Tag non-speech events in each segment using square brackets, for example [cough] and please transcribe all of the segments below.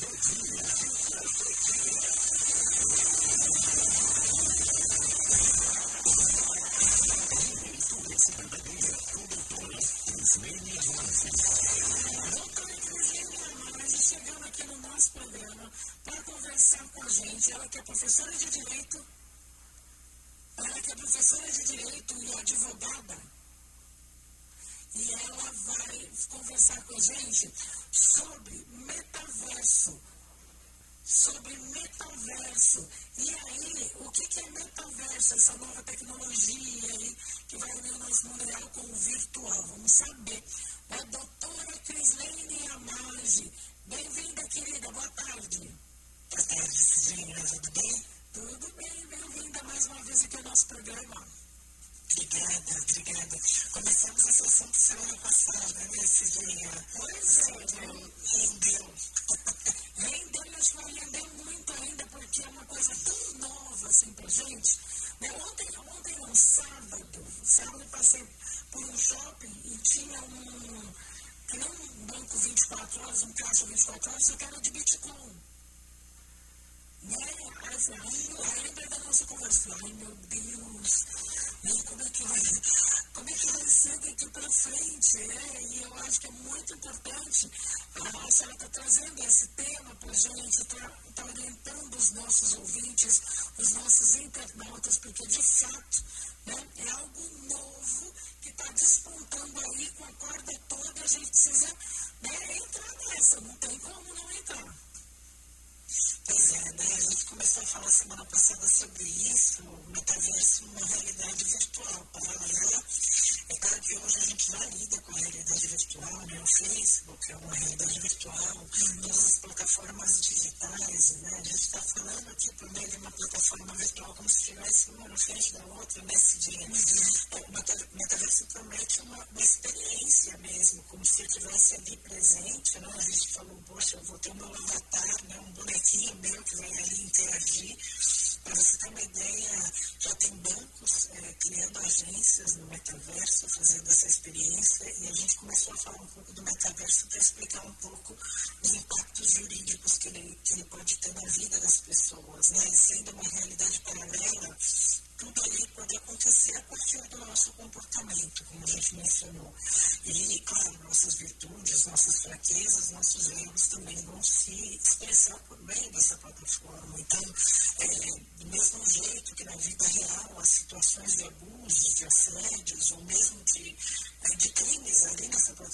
13 sobre metaverso. Sobre metaverso. E aí, o que, que é metaverso? Essa nova tecnologia aí que vai unir o nosso mundo real com o virtual. Vamos saber. A doutora Crislene Amage. Bem-vinda, querida. Boa tarde. Boa tarde, Suzana. Tudo bem? Tudo bem. Bem-vinda mais uma vez aqui ao nosso programa. Obrigada, obrigada. Começamos esse assunto semana passada, né, Cidinha? Pois muito importante a Marcela está trazendo esse tema para a gente, está tá orientando os nossos ouvintes, os nossos internautas, porque de fato né, é algo novo que está despontando aí com a corda toda, a gente precisa né, entrar nessa, não tem como não entrar pegada. A gente começou a falar semana passada sobre isso, metaverso uma realidade virtual paralela. É claro que hoje a gente já lida com a realidade virtual, né? O Facebook é uma realidade virtual, todas as plataformas digitais, né? A gente está falando aqui por meio de uma plataforma virtual, como se estivesse uma na frente da outra, né? uhum. é, Messenger. O metaverso promete uma, uma experiência mesmo, como se eu estivesse ali presente, né? A gente falou, poxa, eu vou ter um avatar, né? um bonequinho, que vai ali interagir. Para você ter uma ideia, já tem bancos é, criando agências no metaverso, fazendo essa experiência, e a gente começou a falar um pouco do metaverso para explicar um pouco dos impactos jurídicos que ele, que ele pode ter na vida das pessoas. Né? E sendo uma realidade paralela, tudo ali pode acontecer a partir do nosso comportamento, como a gente mencionou. E, claro, nossas virtudes, nossas fraquezas, nossos erros também vão se expressar por meio dessa plataforma. Então, é, do mesmo jeito que na vida real as situações de abusos, de assédios ou mesmo de, é, de crimes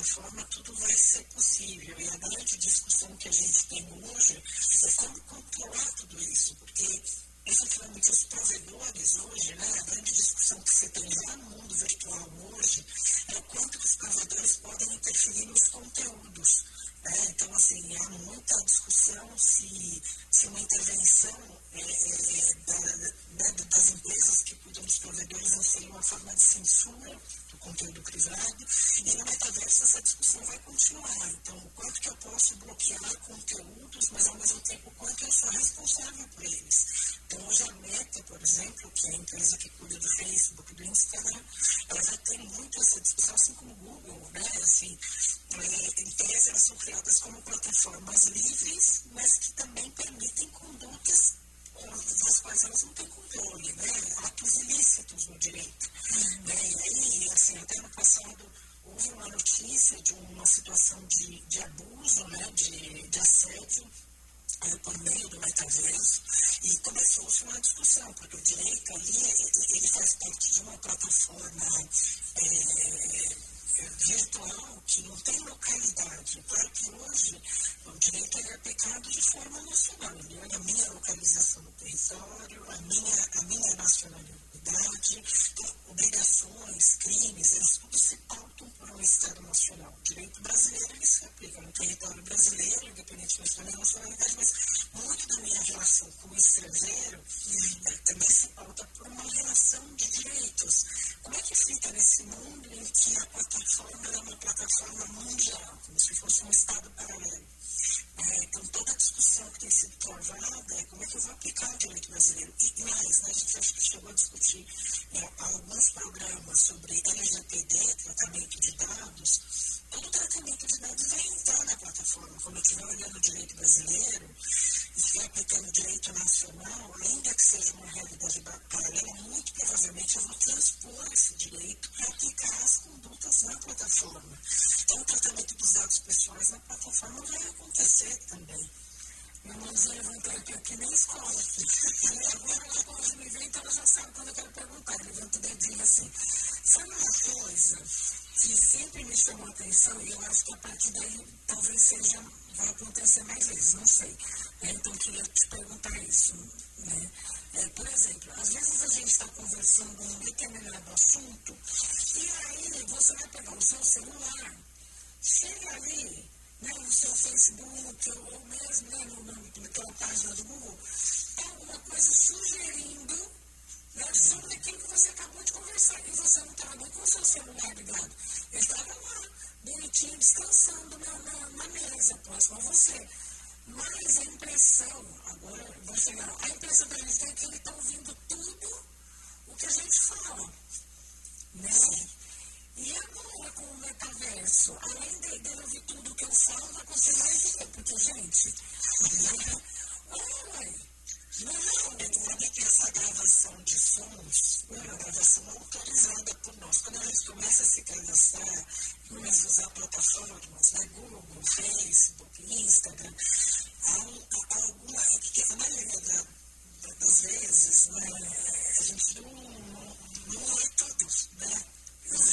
certa forma, tudo vai ser é possível. E a grande discussão que a gente tem hoje é como controlar tudo isso, porque essencialmente os provedores hoje, né, a grande discussão que você tem lá no mundo virtual hoje, é quanto que os provedores podem interferir nos conteúdos. Né? Então, assim, há muita discussão se, se uma intervenção é, é, é da, da, das empresas que cuidam dos provedores não seria uma forma de censura conteúdo privado, e no metaverso essa discussão vai continuar. Então, o quanto que eu posso bloquear conteúdos, mas ao mesmo tempo o quanto eu sou responsável por eles. Então, hoje a Meta, por exemplo, que é a empresa que cuida do Facebook, do Instagram, ela já tem muito essa discussão, assim como o Google, né? Assim, é, elas são criadas como plataformas livres, mas que também permitem condutas as quais elas não têm controle, né? atos ilícitos no direito. Uhum. Né? E aí, assim, até no passado houve uma notícia de uma situação de, de abuso, né? de, de assédio eh, por meio do metaverso e começou-se uma discussão, porque o direito ali ele faz parte de uma plataforma é, virtual que não tem localidade. para é que hoje o direito é aplicado de forma nacional. Ele olha a minha localização no território, a minha, a minha nacionalidade, obrigações, crimes, eles quando estiver olhando o direito brasileiro, estiver aplicando o direito nacional, ainda que seja uma realidade paralela, muito provavelmente eu vou transpor esse direito para aplicar as condutas na plataforma. Então, o tratamento dos dados pessoais na plataforma vai acontecer também. Meu irmãozinho levantou aqui, eu que nem escola. [laughs] Agora ela pode me ver, então ela já sabe quando eu quero perguntar. Levanta o dedinho assim chamou atenção e eu acho que a partir daí talvez seja, vai acontecer mais vezes, não sei. É, então queria te perguntar isso. Né? É, por exemplo, às vezes a gente está conversando um determinado assunto e aí você vai pegar o seu celular, chega ali né, no seu Facebook ou mesmo né, no, naquela página do Google, é alguma coisa sugerindo né, sobre aquilo que você acabou de conversar. E você não estava nem com o seu celular ligado. Ele estava lá, bonitinho, descansando na, na, na mesa, próximo a você. Mas a impressão, agora vou chegar, a impressão da gente é que ele está ouvindo tudo o que a gente fala. Né? E agora com o metaverso, além de, de ouvir tudo que eu falo, vai conseguir mais ver, porque, gente, [laughs] olha, não, sabe que essa gravação de sons é uma gravação autorizada por nós. Quando a gente começa a se cadastrar, começa a usar plataformas, né, Google, Facebook, Instagram, alguma, porque a maioria da, das vezes, né, a gente não, não, não é tudo, né?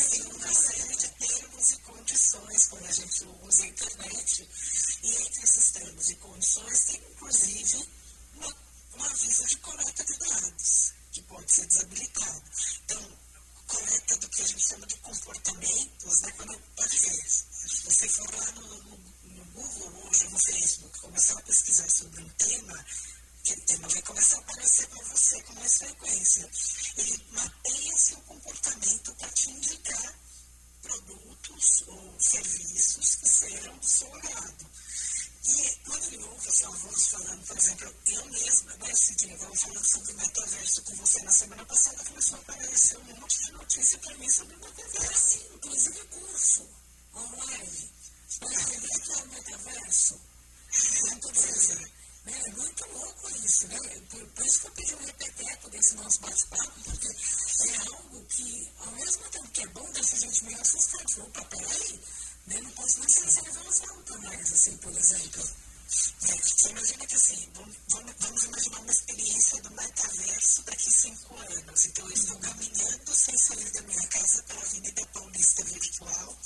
Tem uma série de termos e condições quando a gente usa a internet. E entre esses termos e condições tem, inclusive, uma, um aviso de coleta de dados, que pode ser desabilitado. Então, coleta do que a gente chama de comportamentos, né? Quando pode ver, se você for lá no, no, no Google hoje, no Facebook, começar a pesquisar sobre um tema, aquele tema vai começar a aparecer para você com mais frequência. Ele mapeia seu comportamento para te indicar produtos ou serviços que serão do seu agrado. E quando ele ouve a sua voz falando, por exemplo, eu mesma, né, Cidinha, estava falando sobre metaverso com você na semana passada, começou a aparecer anos. Então, eu estou caminhando sem sair da minha casa pela Avenida Paulista Virtual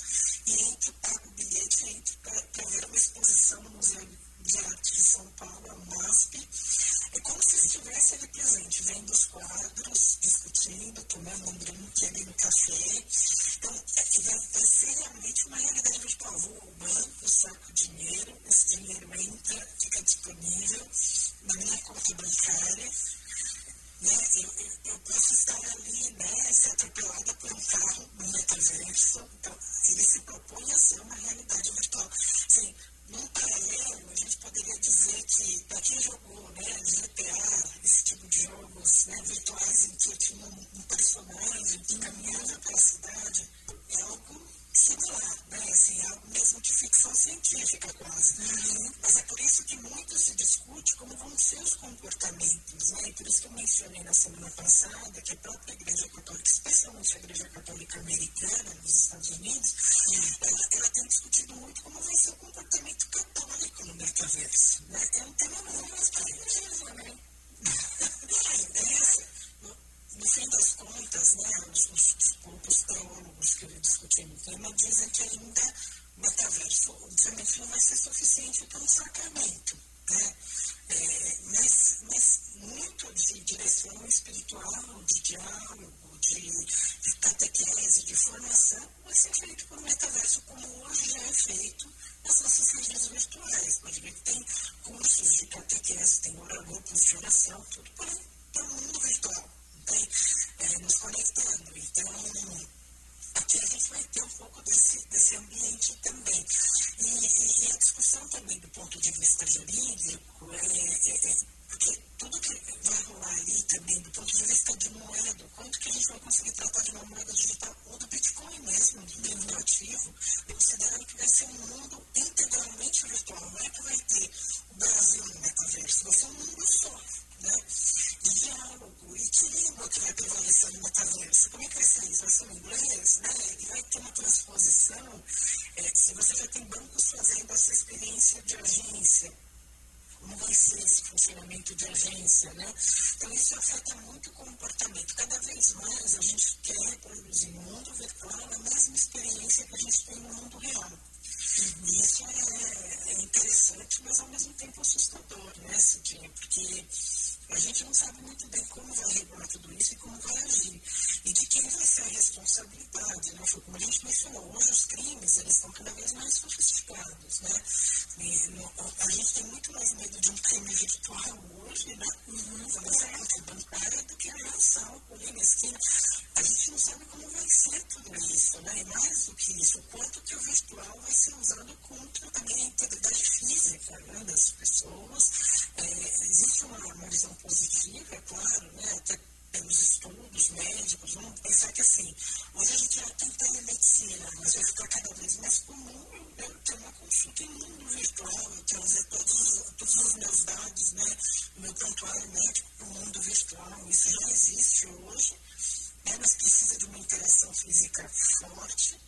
e entro, pago o bilhete entro para ver uma exposição no Museu de Arte de São Paulo, a MASP, é como se estivesse ali presente, vendo os quadros, discutindo, tomando um drink ali no café. Então, é, vai, vai ser realmente uma realidade virtual. Vou ao banco, saco dinheiro, esse dinheiro entra, fica disponível na minha conta bancária. Né? Eu, eu, eu, posso estar ali, né, ser atropelada por um carro no metaverso. Então, ele se propõe a ser uma realidade virtual. Assim, num paralelo, a gente poderia dizer que, para quem jogou né, GTA, esse tipo de jogos né, virtuais em que eu tinha um, um personagem que caminhava pela cidade, é algo similar, né? Assim, algo mesmo de ficção científica quase. Uhum. Mas é por isso que muito se discute como vão ser os comportamentos, né? E por isso que eu mencionei na semana passada que a própria Igreja Católica, especialmente a Igreja Católica Americana nos Estados Unidos, uhum. ela, ela tem discutido muito como vai ser o comportamento católico no metaverso, né? É um tema mais para né? [laughs] é, no fim das contas, né, os, os, os teólogos que discutem o tema dizem que ainda o metaverso, obviamente, não vai ser suficiente para um sacramento. Né? É, mas, mas muito de direção espiritual, de diálogo, de, de catequese, de formação, vai ser feito por um metaverso, como hoje já é feito nas nossas redes virtuais. Pode ver que tem cursos de catequese, tem grupos de oração, tudo para, para o mundo virtual né, é, conectando. Então, aqui a gente vai ter um pouco desse, desse ambiente também. E, e, e a discussão também do ponto de vista jurídico, é, é, é, porque tudo que vai rolar ali também do ponto de vista de moeda, quanto que a gente vai conseguir tratar de uma moeda digital ou do Bitcoin mesmo, do ativo, considerando que vai ser um mundo integralmente virtual, não é que vai ter metaverso, vai ser um mundo só, né? diálogo, equilíbrio que vai prevalecer no metaverso. Como é que vai ser isso? Vai ser inglês, né? E vai ter uma transposição, é, se você já tem bancos fazendo essa experiência de agência, como vai ser esse funcionamento de agência, né? Então, isso afeta muito o comportamento. Cada vez mais a gente quer produzir no mundo virtual a mesma experiência que a gente tem no mundo real. E isso é, é interessante, mas ao mesmo tempo assustador, né, Cidinha? Porque a gente não sabe muito bem como vai regular tudo isso e como vai agir. E de quem vai ser a responsabilidade, né? Como a gente mencionou, hoje os crimes, eles estão cada vez mais sofisticados, né? E, no, a gente tem muito mais medo de um crime virtual hoje, né? Meu prontuário médico para o mundo virtual. Isso já existe hoje, né, mas precisa de uma interação física forte.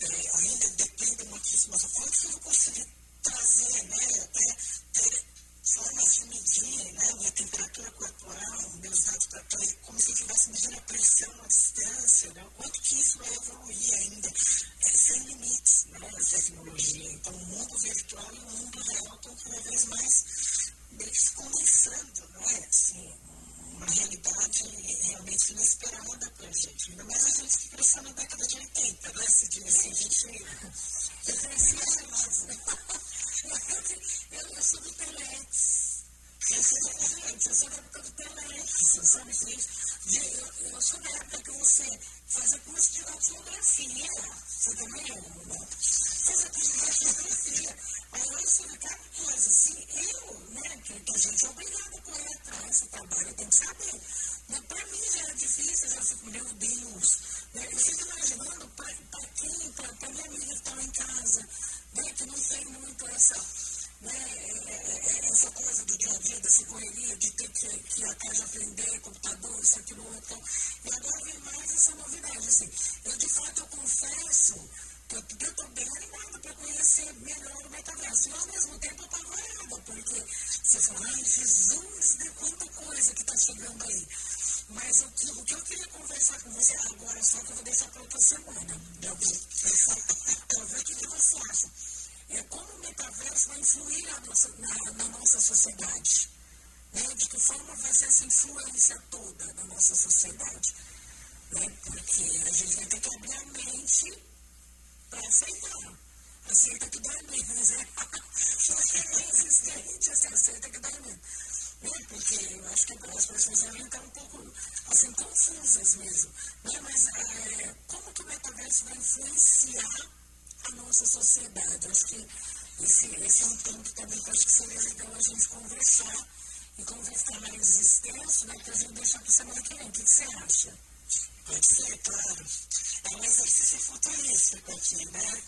É, ainda depende muitíssimo, mas quanto que eu vou conseguir trazer, né, até ter formas de medir né, minha temperatura corporal, meus dados para como se eu estivesse medindo a pressão à distância, né, o quanto que isso vai evoluir ainda, é, sem limites, né, a tecnologia. Então, o mundo virtual e o mundo real estão cada vez mais se condensando, não é? Assim, uma realidade realmente inesperada para a gente. Ainda mais a gente que cresceu na década de 80, né? Se diz assim, a gente. Eu cresci mais, né? Eu, eu sou do Telex. Eu sou Telex, eu sou da época do Telex, sabe? Eu, eu sou da época que você fazia curso de datilografia. Você também, né? Fazia curso de datilografia. Aí eu ensino cada coisa, assim, eu, né? Gente é obrigado a correr atrás, esse trabalho tem que saber. Mas para mim já é difícil, eu já fico, meu Deus. Né? Eu fico imaginando para quem, para minha amiga que está em casa, né, que não tem muito essa, né, é, é, é, essa coisa do dia a dia, dessa correria, de ter que, que já aprender computador, isso, aquilo, outro. E agora vem mais essa novidade. Assim, eu, de fato, eu confesso que eu estou bem animada para conhecer melhor o metaverso. E, ao mesmo tempo, eu estou porque você fala, ai, Jesus, né, quanta coisa que está chegando aí. Mas o que, o que eu queria conversar com você agora, só que eu vou deixar para outra semana, Gabi, para ver o que, você acha. É, como o metaverso vai influir nossa, na, na nossa sociedade? Né? De que forma vai ser essa influência toda na nossa sociedade? Né? Porque a gente vai ter que abrir a mente para aceitar. Aceita que dói menos, né? Se você é resistente, você aceita que dói menos né? porque eu acho que as pessoas ainda estão um pouco assim, confusas mesmo. Né? Mas é, como que o metaverso vai influenciar a nossa sociedade? Acho que esse, esse é um ponto também que acho que seria legal a gente conversar e conversar mais extenso, né? a gente deixar para semana que vem. O que, que você acha? Pode ser, claro. É um exercício futurístico aqui, né?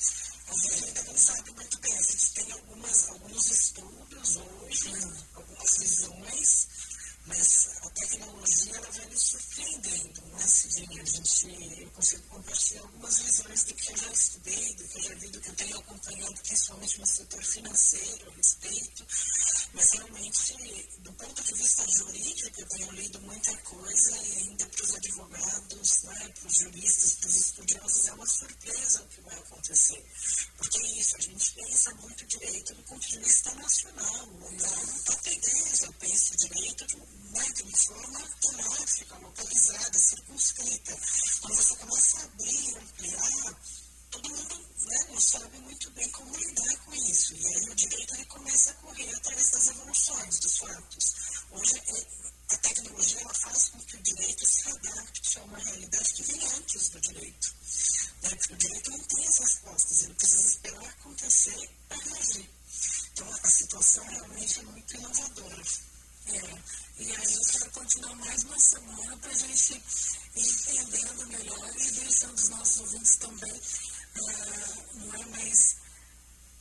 A gente sabe muito bem. A gente tem algumas, alguns estudos hoje, algumas visões, mas a tecnologia ela vai nos surpreendendo, né, Cidinha? A gente, eu consigo compartilhar algumas visões do que eu já estudei, do que eu já vi, do que eu tenho acompanhado, principalmente no setor financeiro a respeito, mas realmente, do ponto de vista jurídico, eu tenho lido muita coisa e ainda para os advogados, né, para os juristas, para os estudiosos, é uma surpresa o que vai acontecer. Porque é isso, a gente pensa muito direito do ponto de vista nacional, para a igreja, eu penso direito de, né, de uma forma temática, localizada, circunscrita. Quando você começa a abrir, ampliar, todo mundo né, não sabe muito bem como lidar com isso. E aí o direito ele começa a correr através das evoluções, dos fatos. Hoje, é, a tecnologia ela faz com que o direito se adapte a uma realidade que vem antes do direito. Né? Porque o direito não tem as respostas, ele precisa esperar acontecer para reagir. Então, a situação realmente é muito inovadora. É, e a gente vai continuar mais uma semana para a gente ir entendendo melhor e deixando os nossos ouvintes também é, não é mais,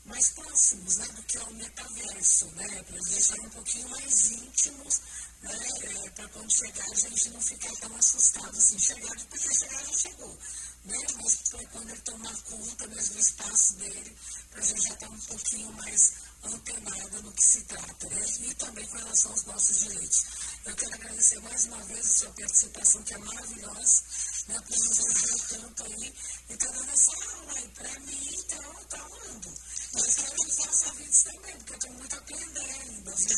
mais próximos né, do que é o metaverso. né? Para deixar um pouquinho mais íntimos, né? É, para quando chegar a gente não ficar tão assustado assim, chegar, porque chegar já chegou, né? Mas para quando ele tomar conta mesmo do espaço dele, para a gente já estar tá um pouquinho mais antenada no que se trata, né? E também com relação aos nossos direitos. Eu quero agradecer mais uma vez a sua participação, que é maravilhosa, né? Por nos ajudar tanto aí. E essa aula aí para mim, então, está amando. Eu espero que faça ouvintes também, porque eu tenho muito a aprender ainda, viu,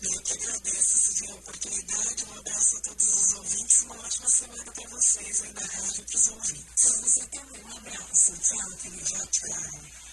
Eu que agradeço, se a oportunidade. Um abraço a todos os ouvintes. Uma ótima semana para vocês aí da rádio e para os ouvintes. Para você também, um abraço. Tchau, querida. Tchau.